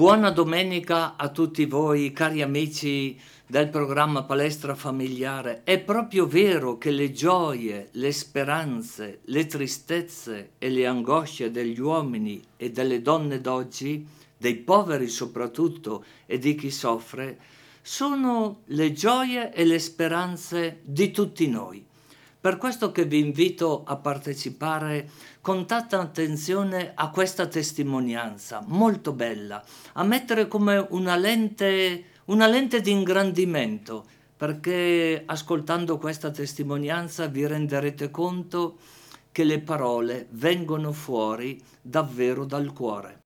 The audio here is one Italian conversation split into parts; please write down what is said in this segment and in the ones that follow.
Buona domenica a tutti voi, cari amici del programma Palestra Familiare. È proprio vero che le gioie, le speranze, le tristezze e le angosce degli uomini e delle donne d'oggi, dei poveri soprattutto e di chi soffre, sono le gioie e le speranze di tutti noi. Per questo che vi invito a partecipare con tanta attenzione a questa testimonianza, molto bella, a mettere come una lente, una lente di ingrandimento, perché ascoltando questa testimonianza vi renderete conto che le parole vengono fuori davvero dal cuore.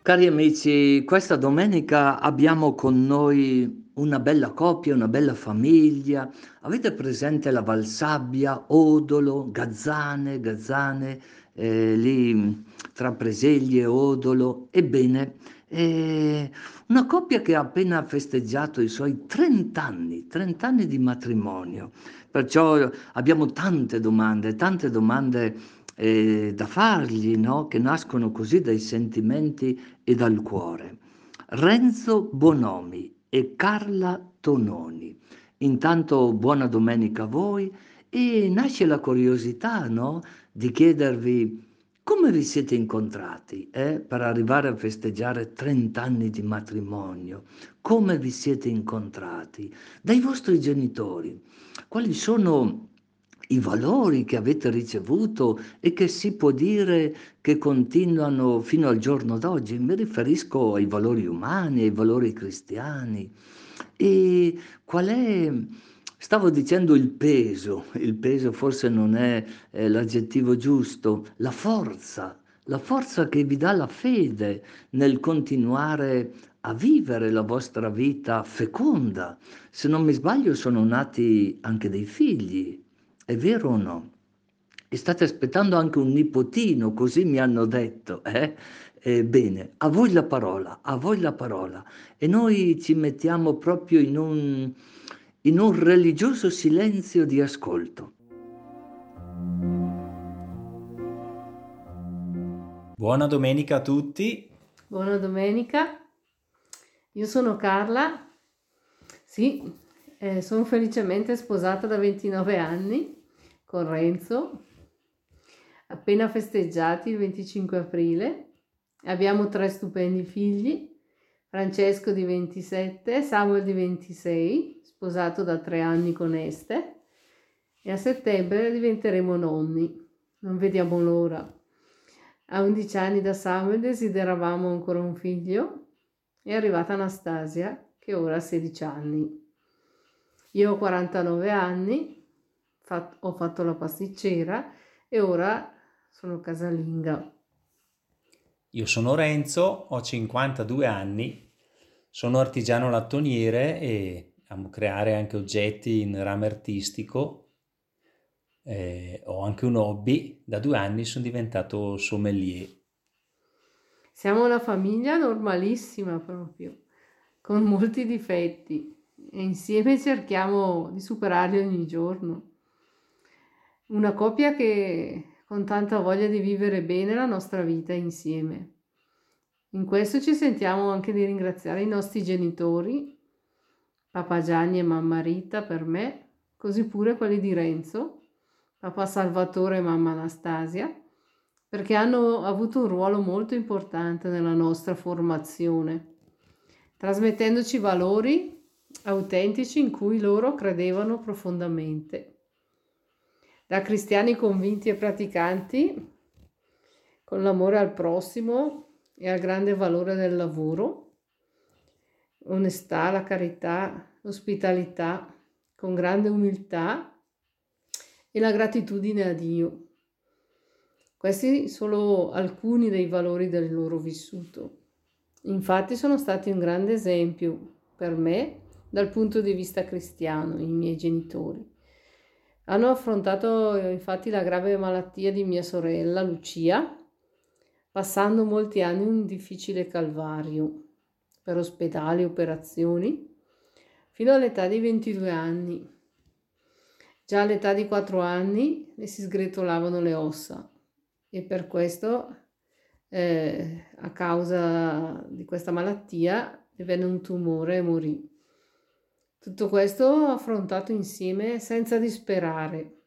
Cari amici, questa domenica abbiamo con noi una bella coppia, una bella famiglia. Avete presente la Valsabbia, Odolo, Gazzane, Gazzane, eh, lì tra Preseglie Odolo? Ebbene, eh, una coppia che ha appena festeggiato i suoi 30 anni, 30 anni di matrimonio. Perciò abbiamo tante domande, tante domande eh, da fargli, no? che nascono così dai sentimenti e dal cuore. Renzo Bonomi e Carla Tononi. Intanto buona domenica a voi e nasce la curiosità no? di chiedervi come vi siete incontrati eh, per arrivare a festeggiare 30 anni di matrimonio? Come vi siete incontrati? Dai vostri genitori? Quali sono i valori che avete ricevuto e che si può dire che continuano fino al giorno d'oggi. Mi riferisco ai valori umani, ai valori cristiani. E qual è, stavo dicendo il peso, il peso forse non è eh, l'aggettivo giusto, la forza, la forza che vi dà la fede nel continuare a vivere la vostra vita feconda. Se non mi sbaglio sono nati anche dei figli è vero o no? E state aspettando anche un nipotino, così mi hanno detto. Eh? Eh, bene, a voi la parola, a voi la parola. E noi ci mettiamo proprio in un, in un religioso silenzio di ascolto. Buona domenica a tutti. Buona domenica. Io sono Carla. Sì, eh, sono felicemente sposata da 29 anni con Renzo, appena festeggiati il 25 aprile. Abbiamo tre stupendi figli, Francesco di 27, Samuel di 26, sposato da tre anni con Este, e a settembre diventeremo nonni. Non vediamo l'ora. A 11 anni da Samuel desideravamo ancora un figlio. È arrivata Anastasia, che ora ha 16 anni. Io ho 49 anni fat- ho fatto la pasticcera e ora sono casalinga. Io sono Renzo, ho 52 anni, sono artigiano lattoniere e amo creare anche oggetti in rame artistico. Eh, ho anche un hobby, da due anni sono diventato sommelier. Siamo una famiglia normalissima proprio, con molti difetti e insieme cerchiamo di superarli ogni giorno. Una coppia che con tanta voglia di vivere bene la nostra vita insieme. In questo ci sentiamo anche di ringraziare i nostri genitori, papà Gianni e mamma Rita per me, così pure quelli di Renzo, papà Salvatore e mamma Anastasia, perché hanno avuto un ruolo molto importante nella nostra formazione, trasmettendoci valori autentici in cui loro credevano profondamente da cristiani convinti e praticanti, con l'amore al prossimo e al grande valore del lavoro, onestà, la carità, l'ospitalità, con grande umiltà e la gratitudine a Dio. Questi sono alcuni dei valori del loro vissuto. Infatti sono stati un grande esempio per me dal punto di vista cristiano, i miei genitori. Hanno affrontato infatti la grave malattia di mia sorella Lucia, passando molti anni un difficile calvario per ospedali e operazioni, fino all'età di 22 anni. Già all'età di 4 anni le si sgretolavano le ossa e per questo, eh, a causa di questa malattia, gli venne un tumore e morì. Tutto questo affrontato insieme senza disperare,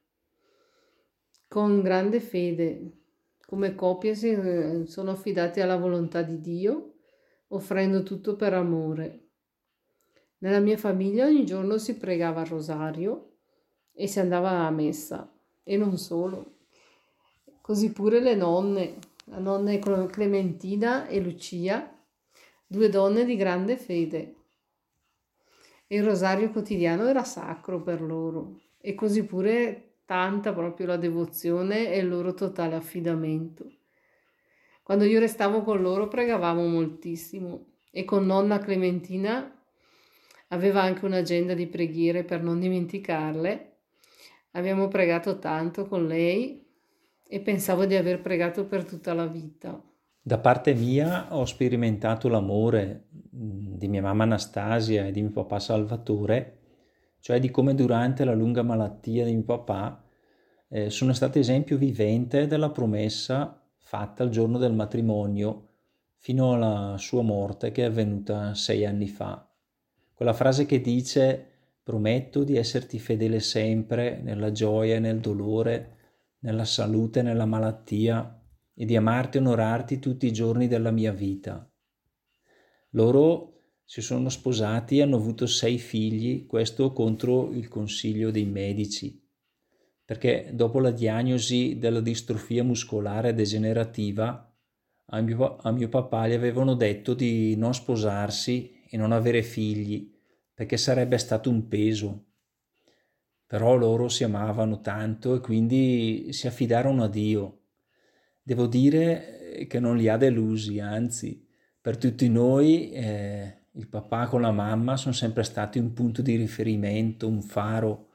con grande fede, come coppie eh, sono affidati alla volontà di Dio, offrendo tutto per amore. Nella mia famiglia ogni giorno si pregava il rosario e si andava a messa, e non solo. Così pure le nonne, la nonna Clementina e Lucia, due donne di grande fede. Il rosario quotidiano era sacro per loro e così pure tanta proprio la devozione e il loro totale affidamento. Quando io restavo con loro pregavamo moltissimo e con nonna Clementina aveva anche un'agenda di preghiere per non dimenticarle. Abbiamo pregato tanto con lei e pensavo di aver pregato per tutta la vita. Da parte mia ho sperimentato l'amore mm, di mia mamma Anastasia e di mio papà Salvatore, cioè di come durante la lunga malattia di mio papà eh, sono stato esempio vivente della promessa fatta il giorno del matrimonio fino alla sua morte che è avvenuta sei anni fa. Quella frase che dice prometto di esserti fedele sempre nella gioia e nel dolore, nella salute e nella malattia e di amarti e onorarti tutti i giorni della mia vita. Loro si sono sposati e hanno avuto sei figli, questo contro il consiglio dei medici, perché dopo la diagnosi della distrofia muscolare degenerativa a mio, a mio papà gli avevano detto di non sposarsi e non avere figli, perché sarebbe stato un peso. Però loro si amavano tanto e quindi si affidarono a Dio devo dire che non li ha delusi, anzi, per tutti noi eh, il papà con la mamma sono sempre stati un punto di riferimento, un faro.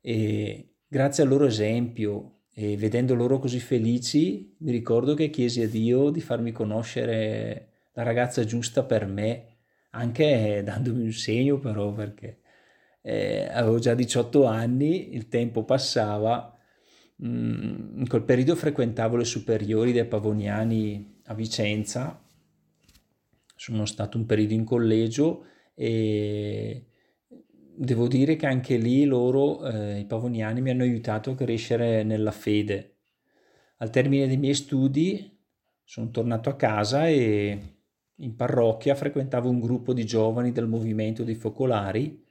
E grazie al loro esempio e vedendo loro così felici mi ricordo che chiesi a Dio di farmi conoscere la ragazza giusta per me, anche dandomi un segno però perché eh, avevo già 18 anni, il tempo passava Mm, in quel periodo frequentavo le superiori dei Pavoniani a Vicenza, sono stato un periodo in collegio e devo dire che anche lì loro, eh, i Pavoniani, mi hanno aiutato a crescere nella fede. Al termine dei miei studi sono tornato a casa e in parrocchia frequentavo un gruppo di giovani del movimento dei focolari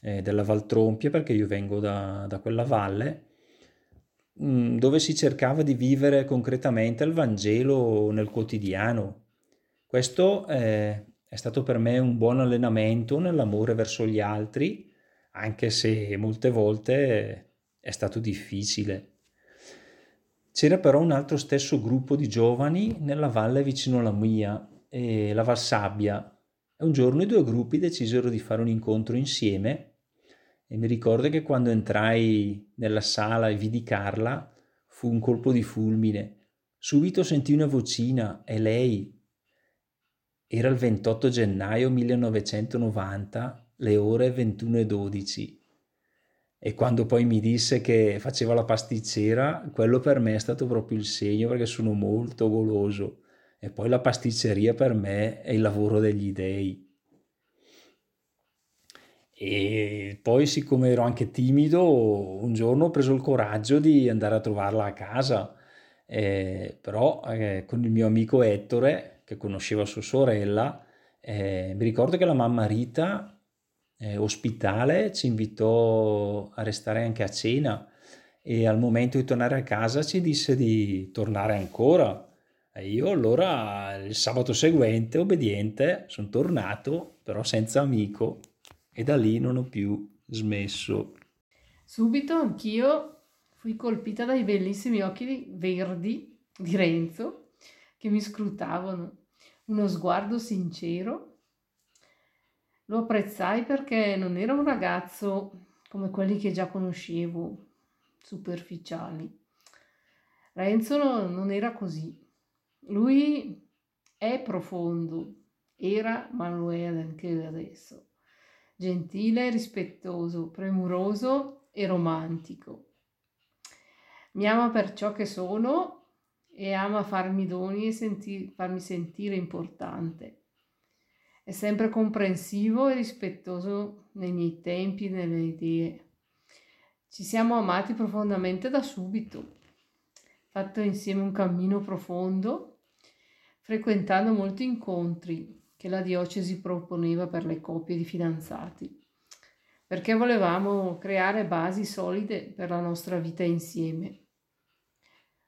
eh, della Valtrompia perché io vengo da, da quella valle Mm, dove si cercava di vivere concretamente il Vangelo nel quotidiano. Questo eh, è stato per me un buon allenamento nell'amore verso gli altri, anche se molte volte è stato difficile. C'era però un altro stesso gruppo di giovani nella valle vicino alla mia, eh, la Valsabbia. Un giorno i due gruppi decisero di fare un incontro insieme e mi ricordo che quando entrai nella sala e vidi Carla, fu un colpo di fulmine. Subito sentì una vocina, è lei. Era il 28 gennaio 1990, le ore 21.12. E quando poi mi disse che faceva la pasticcera, quello per me è stato proprio il segno perché sono molto goloso. E poi la pasticceria per me è il lavoro degli dei. E poi, siccome ero anche timido, un giorno ho preso il coraggio di andare a trovarla a casa, eh, però eh, con il mio amico Ettore, che conosceva sua sorella, eh, mi ricordo che la mamma Rita, eh, ospitale, ci invitò a restare anche a cena. E al momento di tornare a casa ci disse di tornare ancora. E io allora il sabato seguente, obbediente, sono tornato, però senza amico e da lì non ho più smesso. Subito anch'io fui colpita dai bellissimi occhi verdi di Renzo che mi scrutavano, uno sguardo sincero. Lo apprezzai perché non era un ragazzo come quelli che già conoscevo, superficiali. Renzo non era così. Lui è profondo, era, ma lo è anche adesso gentile, rispettoso, premuroso e romantico. Mi ama per ciò che sono e ama farmi doni e senti- farmi sentire importante. È sempre comprensivo e rispettoso nei miei tempi, nelle idee. Ci siamo amati profondamente da subito, fatto insieme un cammino profondo, frequentando molti incontri che la diocesi proponeva per le coppie di fidanzati, perché volevamo creare basi solide per la nostra vita insieme.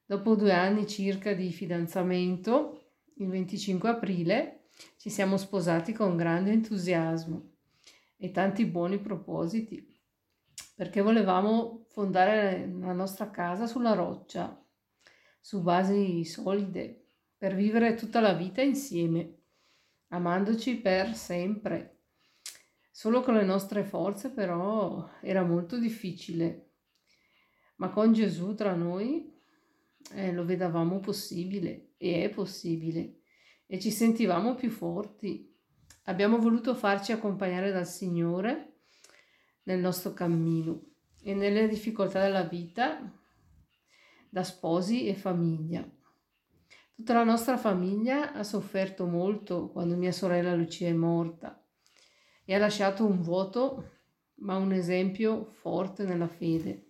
Dopo due anni circa di fidanzamento, il 25 aprile, ci siamo sposati con grande entusiasmo e tanti buoni propositi, perché volevamo fondare la nostra casa sulla roccia, su basi solide, per vivere tutta la vita insieme, amandoci per sempre. Solo con le nostre forze però era molto difficile, ma con Gesù tra noi eh, lo vedevamo possibile e è possibile e ci sentivamo più forti. Abbiamo voluto farci accompagnare dal Signore nel nostro cammino e nelle difficoltà della vita da sposi e famiglia. Tutta la nostra famiglia ha sofferto molto quando mia sorella Lucia è morta e ha lasciato un vuoto, ma un esempio forte nella fede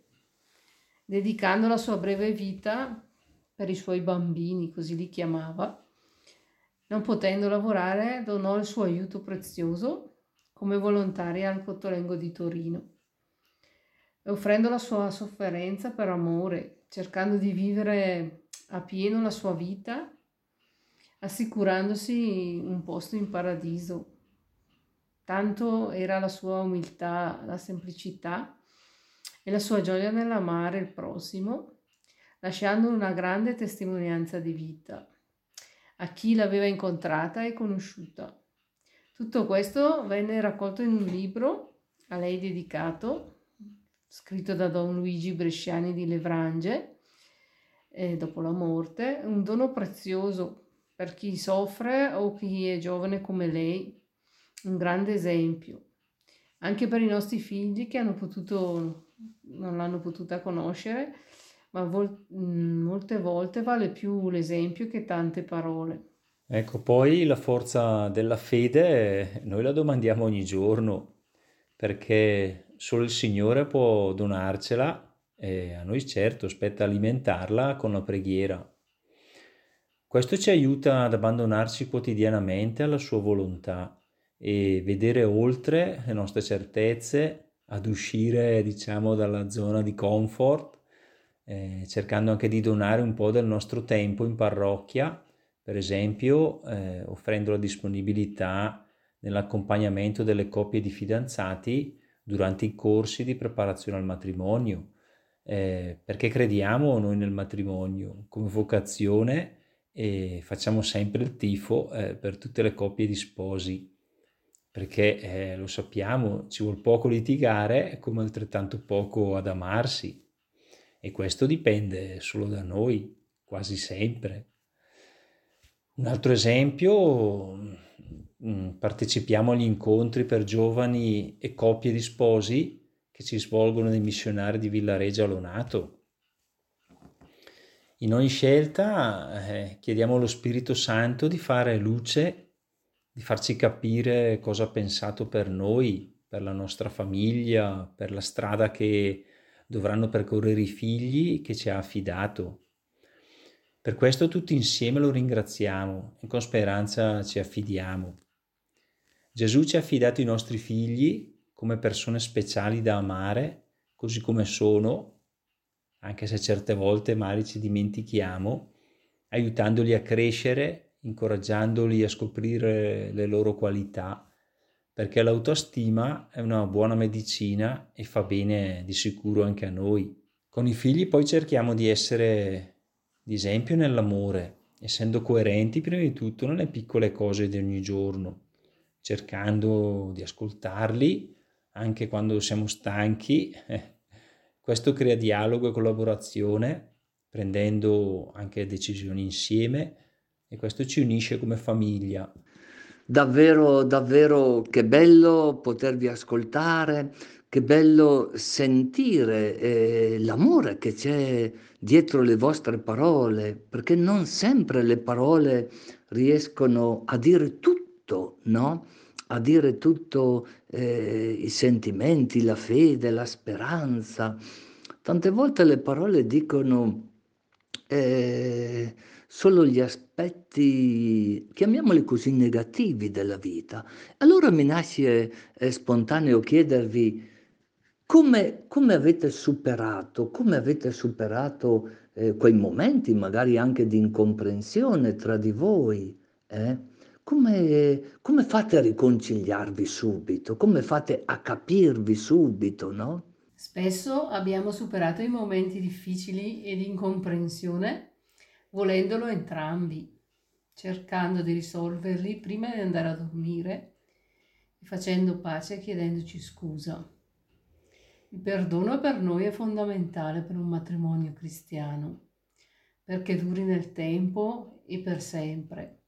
dedicando la sua breve vita per i suoi bambini, così li chiamava. Non potendo lavorare, donò il suo aiuto prezioso come volontaria al Cottolengo di Torino, offrendo la sua sofferenza per amore, cercando di vivere a pieno la sua vita, assicurandosi un posto in paradiso. Tanto era la sua umiltà, la semplicità e la sua gioia nell'amare il prossimo, lasciando una grande testimonianza di vita a chi l'aveva incontrata e conosciuta. Tutto questo venne raccolto in un libro a lei dedicato, scritto da Don Luigi Bresciani di Levrange, eh, dopo la morte, un dono prezioso per chi soffre o chi è giovane come lei, un grande esempio, anche per i nostri figli che hanno potuto non l'hanno potuta conoscere, ma vol- mm, molte volte vale più l'esempio che tante parole. Ecco, poi la forza della fede noi la domandiamo ogni giorno, perché solo il Signore può donarcela e a noi certo spetta alimentarla con la preghiera. Questo ci aiuta ad abbandonarci quotidianamente alla sua volontà e vedere oltre le nostre certezze ad uscire diciamo dalla zona di comfort, eh, cercando anche di donare un po' del nostro tempo in parrocchia, per esempio eh, offrendo la disponibilità nell'accompagnamento delle coppie di fidanzati durante i corsi di preparazione al matrimonio, eh, perché crediamo noi nel matrimonio come vocazione e facciamo sempre il tifo eh, per tutte le coppie di sposi perché eh, lo sappiamo, ci vuole poco litigare come altrettanto poco ad amarsi e questo dipende solo da noi, quasi sempre. Un altro esempio, mm, partecipiamo agli incontri per giovani e coppie di sposi che si svolgono nei missionari di Villareggio Lonato. In ogni scelta eh, chiediamo allo Spirito Santo di fare luce di farci capire cosa ha pensato per noi, per la nostra famiglia, per la strada che dovranno percorrere i figli che ci ha affidato. Per questo tutti insieme lo ringraziamo e con speranza ci affidiamo. Gesù ci ha affidato i nostri figli come persone speciali da amare, così come sono, anche se certe volte magari ci dimentichiamo, aiutandoli a crescere incoraggiandoli a scoprire le loro qualità, perché l'autostima è una buona medicina e fa bene di sicuro anche a noi. Con i figli poi cerchiamo di essere di esempio nell'amore, essendo coerenti prima di tutto nelle piccole cose di ogni giorno, cercando di ascoltarli anche quando siamo stanchi. Questo crea dialogo e collaborazione, prendendo anche decisioni insieme e questo ci unisce come famiglia. Davvero, davvero che bello potervi ascoltare, che bello sentire eh, l'amore che c'è dietro le vostre parole, perché non sempre le parole riescono a dire tutto, no? A dire tutto eh, i sentimenti, la fede, la speranza. Tante volte le parole dicono eh, solo gli aspetti, chiamiamoli così, negativi della vita. Allora mi nasce eh, spontaneo chiedervi come, come, avete superato, come avete superato eh, quei momenti magari anche di incomprensione tra di voi? Eh? Come, come fate a riconciliarvi subito? Come fate a capirvi subito, no? Spesso abbiamo superato i momenti difficili e di incomprensione volendolo entrambi, cercando di risolverli prima di andare a dormire facendo pace e chiedendoci scusa. Il perdono per noi è fondamentale per un matrimonio cristiano, perché duri nel tempo e per sempre,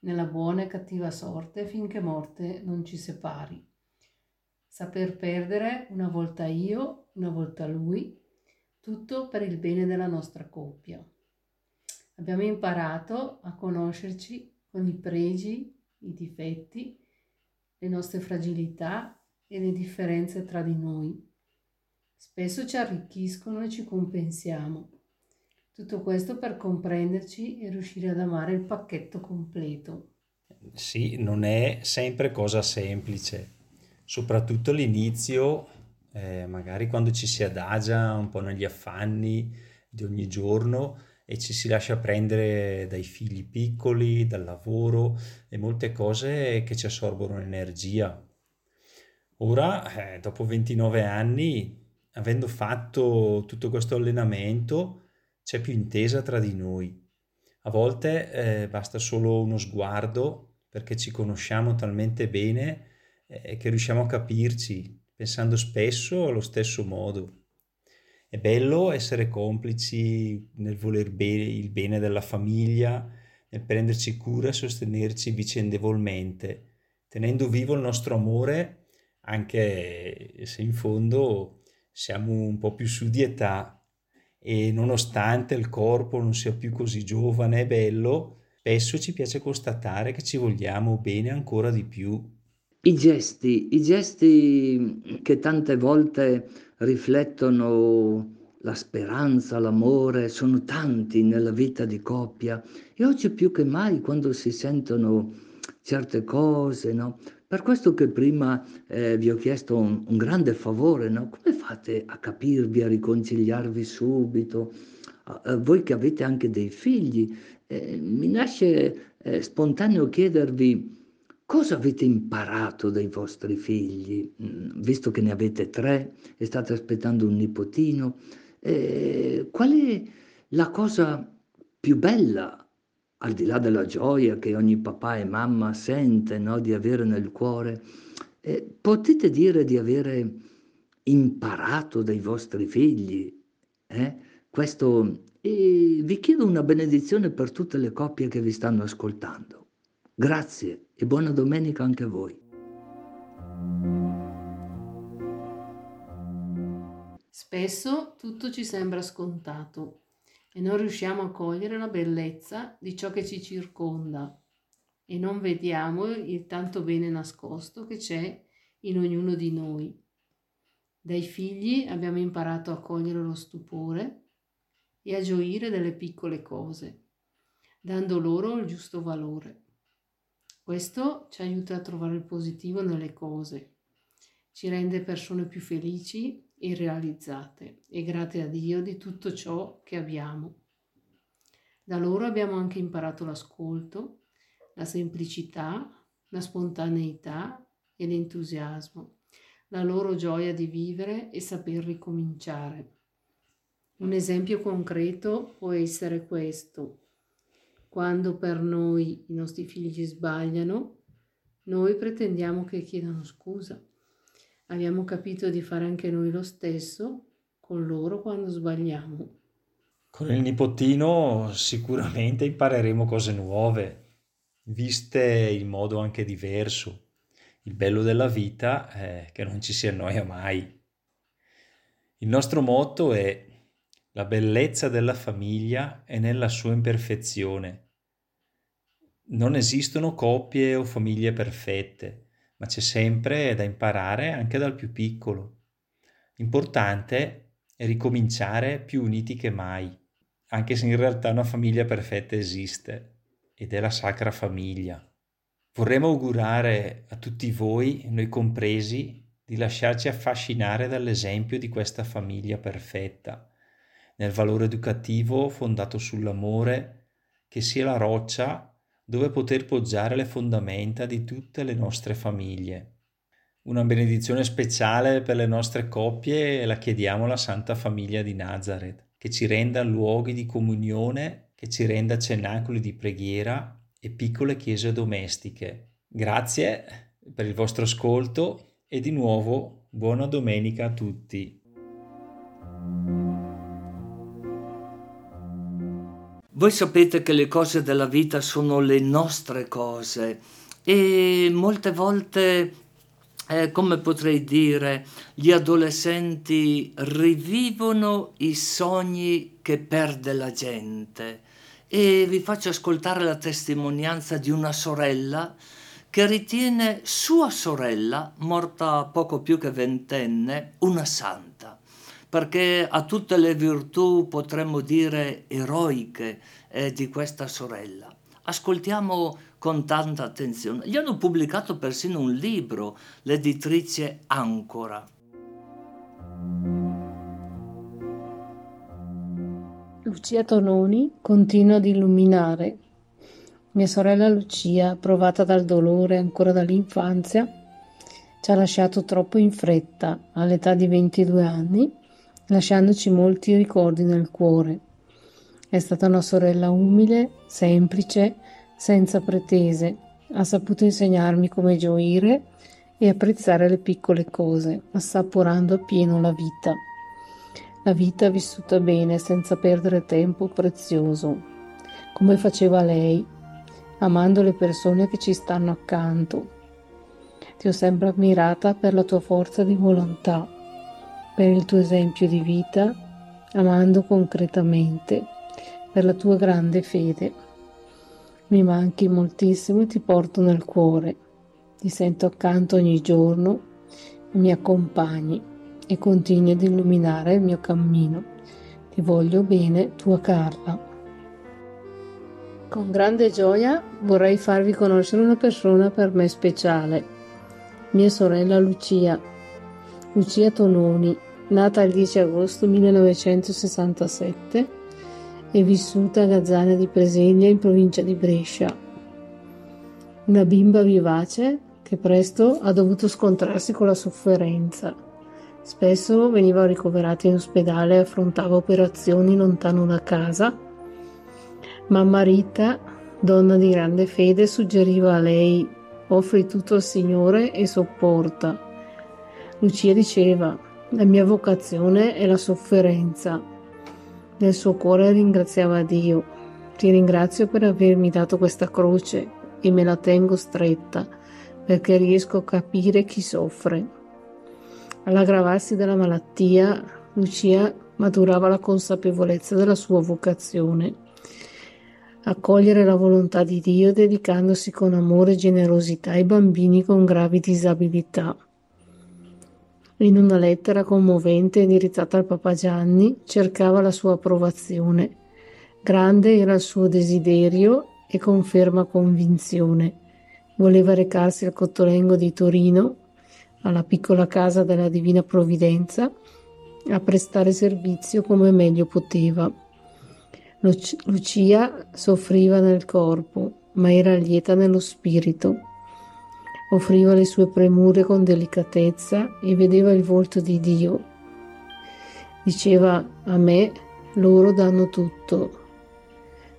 nella buona e cattiva sorte finché morte non ci separi. Saper perdere una volta io, una volta lui, tutto per il bene della nostra coppia. Abbiamo imparato a conoscerci con i pregi, i difetti, le nostre fragilità e le differenze tra di noi. Spesso ci arricchiscono e ci compensiamo. Tutto questo per comprenderci e riuscire ad amare il pacchetto completo. Sì, non è sempre cosa semplice, soprattutto all'inizio, eh, magari quando ci si adagia un po' negli affanni di ogni giorno, e ci si lascia prendere dai figli piccoli, dal lavoro e molte cose che ci assorbono energia. Ora, eh, dopo 29 anni, avendo fatto tutto questo allenamento, c'è più intesa tra di noi. A volte eh, basta solo uno sguardo perché ci conosciamo talmente bene eh, che riusciamo a capirci, pensando spesso allo stesso modo. È bello essere complici nel voler bene il bene della famiglia, nel prenderci cura e sostenerci vicendevolmente, tenendo vivo il nostro amore, anche se in fondo siamo un po' più su di età e nonostante il corpo non sia più così giovane e bello, spesso ci piace constatare che ci vogliamo bene ancora di più. I gesti, i gesti che tante volte riflettono la speranza, l'amore, sono tanti nella vita di coppia e oggi più che mai quando si sentono certe cose, no? Per questo che prima eh, vi ho chiesto un, un grande favore, no? Come fate a capirvi, a riconciliarvi subito? Uh, voi che avete anche dei figli, eh, mi nasce eh, spontaneo chiedervi Cosa avete imparato dai vostri figli, mm, visto che ne avete tre e state aspettando un nipotino? Eh, qual è la cosa più bella, al di là della gioia che ogni papà e mamma sente no, di avere nel cuore? Eh, potete dire di avere imparato dai vostri figli? Eh? Questo, e vi chiedo una benedizione per tutte le coppie che vi stanno ascoltando. Grazie e buona domenica anche a voi. Spesso tutto ci sembra scontato e non riusciamo a cogliere la bellezza di ciò che ci circonda e non vediamo il tanto bene nascosto che c'è in ognuno di noi. Dai figli abbiamo imparato a cogliere lo stupore e a gioire delle piccole cose, dando loro il giusto valore. Questo ci aiuta a trovare il positivo nelle cose, ci rende persone più felici e realizzate e grate a Dio di tutto ciò che abbiamo. Da loro abbiamo anche imparato l'ascolto, la semplicità, la spontaneità e l'entusiasmo, la loro gioia di vivere e saper ricominciare. Un esempio concreto può essere questo. Quando per noi i nostri figli sbagliano, noi pretendiamo che chiedano scusa. Abbiamo capito di fare anche noi lo stesso con loro quando sbagliamo. Con il nipotino sicuramente impareremo cose nuove viste in modo anche diverso. Il bello della vita è che non ci si annoia mai. Il nostro motto è la bellezza della famiglia è nella sua imperfezione. Non esistono coppie o famiglie perfette, ma c'è sempre da imparare anche dal più piccolo. Importante è ricominciare più uniti che mai, anche se in realtà una famiglia perfetta esiste, ed è la Sacra Famiglia. Vorremmo augurare a tutti voi, noi compresi, di lasciarci affascinare dall'esempio di questa famiglia perfetta nel valore educativo fondato sull'amore, che sia la roccia dove poter poggiare le fondamenta di tutte le nostre famiglie. Una benedizione speciale per le nostre coppie la chiediamo alla Santa Famiglia di Nazareth, che ci renda luoghi di comunione, che ci renda cenacoli di preghiera e piccole chiese domestiche. Grazie per il vostro ascolto e di nuovo buona domenica a tutti. Voi sapete che le cose della vita sono le nostre cose e molte volte, eh, come potrei dire, gli adolescenti rivivono i sogni che perde la gente. E vi faccio ascoltare la testimonianza di una sorella che ritiene sua sorella, morta poco più che ventenne, una santa perché ha tutte le virtù, potremmo dire, eroiche eh, di questa sorella. Ascoltiamo con tanta attenzione. Gli hanno pubblicato persino un libro, l'editrice Ancora. Lucia Tononi continua ad illuminare. Mia sorella Lucia, provata dal dolore ancora dall'infanzia, ci ha lasciato troppo in fretta all'età di 22 anni lasciandoci molti ricordi nel cuore. È stata una sorella umile, semplice, senza pretese. Ha saputo insegnarmi come gioire e apprezzare le piccole cose, assaporando appieno la vita. La vita vissuta bene, senza perdere tempo prezioso, come faceva lei, amando le persone che ci stanno accanto. Ti ho sempre ammirata per la tua forza di volontà per il tuo esempio di vita, amando concretamente, per la tua grande fede. Mi manchi moltissimo e ti porto nel cuore. Ti sento accanto ogni giorno mi accompagni e continui ad illuminare il mio cammino. Ti voglio bene, tua Carla. Con grande gioia vorrei farvi conoscere una persona per me speciale, mia sorella Lucia, Lucia Tononi, nata il 10 agosto 1967 e vissuta a Gazzana di Presegna in provincia di Brescia. Una bimba vivace che presto ha dovuto scontrarsi con la sofferenza. Spesso veniva ricoverata in ospedale e affrontava operazioni lontano da casa. Mamma Rita, donna di grande fede, suggeriva a lei offri tutto al Signore e sopporta. Lucia diceva la mia vocazione è la sofferenza. Nel suo cuore ringraziava Dio. Ti ringrazio per avermi dato questa croce e me la tengo stretta perché riesco a capire chi soffre. All'aggravarsi della malattia, Lucia maturava la consapevolezza della sua vocazione. Accogliere la volontà di Dio dedicandosi con amore e generosità ai bambini con gravi disabilità. In una lettera commovente indirizzata al Papa Gianni cercava la sua approvazione. Grande era il suo desiderio e con ferma convinzione. Voleva recarsi al Cottolengo di Torino, alla piccola casa della Divina Provvidenza, a prestare servizio come meglio poteva. Lucia soffriva nel corpo, ma era lieta nello spirito offriva le sue premure con delicatezza e vedeva il volto di Dio. Diceva a me, loro danno tutto.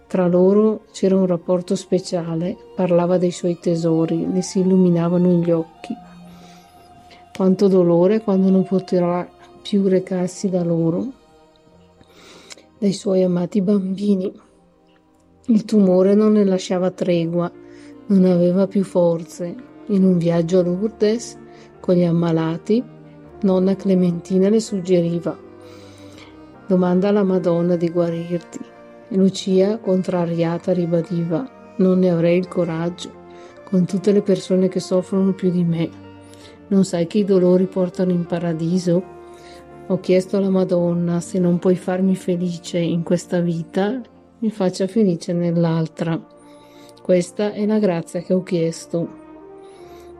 Tra loro c'era un rapporto speciale, parlava dei suoi tesori, le si illuminavano gli occhi. Quanto dolore quando non potrà più recarsi da loro, dai suoi amati bambini. Il tumore non le lasciava tregua Non aveva più forze. In un viaggio a Lourdes con gli ammalati, nonna Clementina le suggeriva domanda alla Madonna di guarirti. Lucia, contrariata, ribadiva non ne avrei il coraggio, con tutte le persone che soffrono più di me. Non sai che i dolori portano in paradiso? Ho chiesto alla Madonna se non puoi farmi felice in questa vita, mi faccia felice nell'altra. Questa è la grazia che ho chiesto.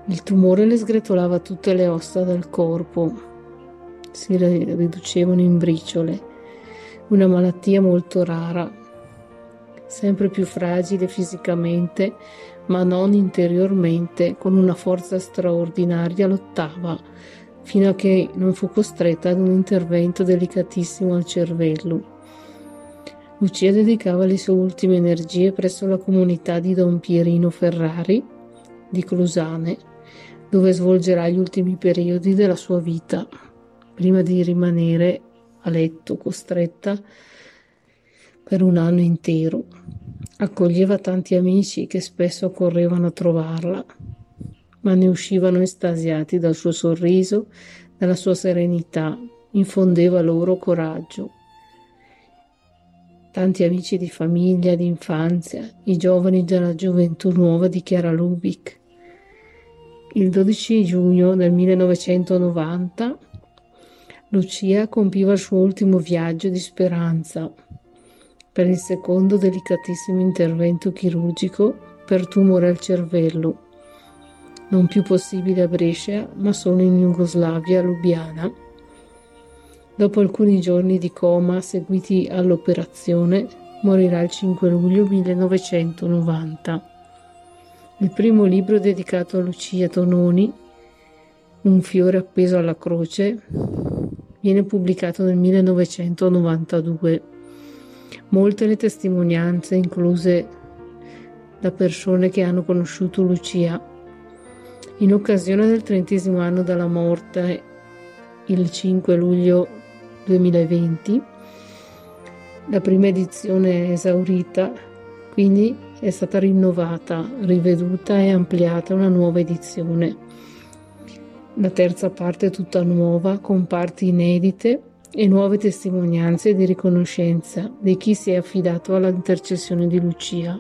Il tumore le sgretolava tutte le ossa del corpo, si riducevano in briciole, una malattia molto rara, sempre più fragile fisicamente, ma non interiormente, con una forza straordinaria lottava fino a che non fu costretta ad un intervento delicatissimo al cervello. Lucia dedicava le sue ultime energie presso la comunità di Don Pierino Ferrari di Clusane, dove svolgerà gli ultimi periodi della sua vita, prima di rimanere a letto costretta per un anno intero. Accoglieva tanti amici che spesso correvano a trovarla ma ne uscivano estasiati dal suo sorriso, dalla sua serenità, infondeva loro coraggio. Tanti amici di famiglia, di infanzia, i giovani della gioventù nuova di Chiara Lubick. Il 12 giugno del 1990 Lucia compiva il suo ultimo viaggio di speranza per il secondo delicatissimo intervento chirurgico per tumore al cervello non più possibile a Brescia, ma solo in Jugoslavia, a Lubiana. Dopo alcuni giorni di coma seguiti all'operazione, morirà il 5 luglio 1990. Il primo libro dedicato a Lucia Tononi, Un fiore appeso alla croce, viene pubblicato nel 1992. Molte le testimonianze, incluse da persone che hanno conosciuto Lucia, in occasione del trentesimo anno dalla morte, il 5 luglio 2020, la prima edizione è esaurita, quindi è stata rinnovata, riveduta e ampliata una nuova edizione. La terza parte è tutta nuova, con parti inedite e nuove testimonianze di riconoscenza di chi si è affidato all'intercessione di Lucia.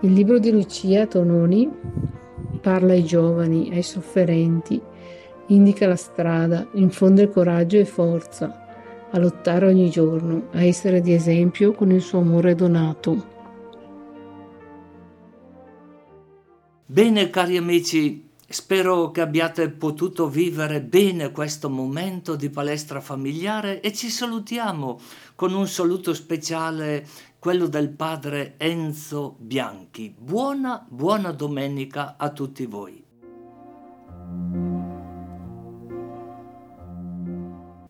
Il libro di Lucia Tononi parla ai giovani, ai sofferenti, indica la strada, infonde coraggio e forza a lottare ogni giorno, a essere di esempio con il suo amore donato. Bene cari amici, spero che abbiate potuto vivere bene questo momento di palestra familiare e ci salutiamo con un saluto speciale quello del padre Enzo Bianchi. Buona, buona domenica a tutti voi.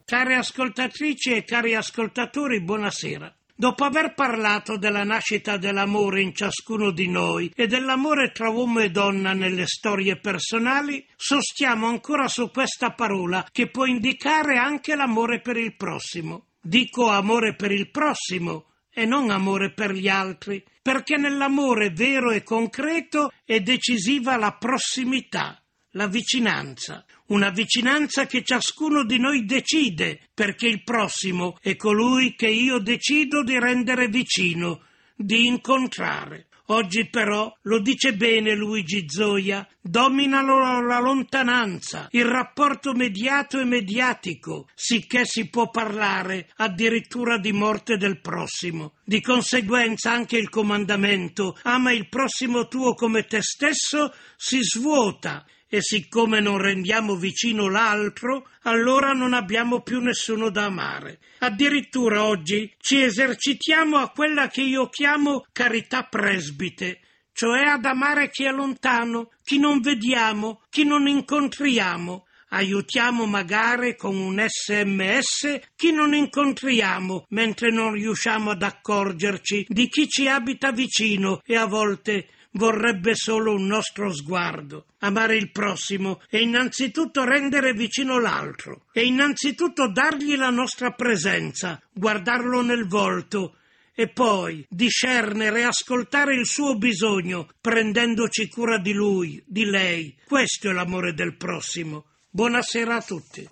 Care ascoltatrici e cari ascoltatori, buonasera. Dopo aver parlato della nascita dell'amore in ciascuno di noi e dell'amore tra uomo e donna nelle storie personali, sostiamo ancora su questa parola che può indicare anche l'amore per il prossimo. Dico amore per il prossimo e non amore per gli altri, perché nell'amore vero e concreto è decisiva la prossimità, la vicinanza, una vicinanza che ciascuno di noi decide, perché il prossimo è colui che io decido di rendere vicino, di incontrare. Oggi però, lo dice bene Luigi Zoia, dominano la lontananza, il rapporto mediato e mediatico, sicché si può parlare addirittura di morte del prossimo. Di conseguenza anche il comandamento ama il prossimo tuo come te stesso si svuota e siccome non rendiamo vicino l'altro, allora non abbiamo più nessuno da amare. Addirittura oggi ci esercitiamo a quella che io chiamo carità presbite, cioè ad amare chi è lontano, chi non vediamo, chi non incontriamo. Aiutiamo magari con un sms chi non incontriamo, mentre non riusciamo ad accorgerci di chi ci abita vicino e a volte vorrebbe solo un nostro sguardo. Amare il prossimo è innanzitutto rendere vicino l'altro, e innanzitutto dargli la nostra presenza, guardarlo nel volto e poi discernere e ascoltare il suo bisogno, prendendoci cura di lui, di lei. Questo è l'amore del prossimo. Buonasera a tutti.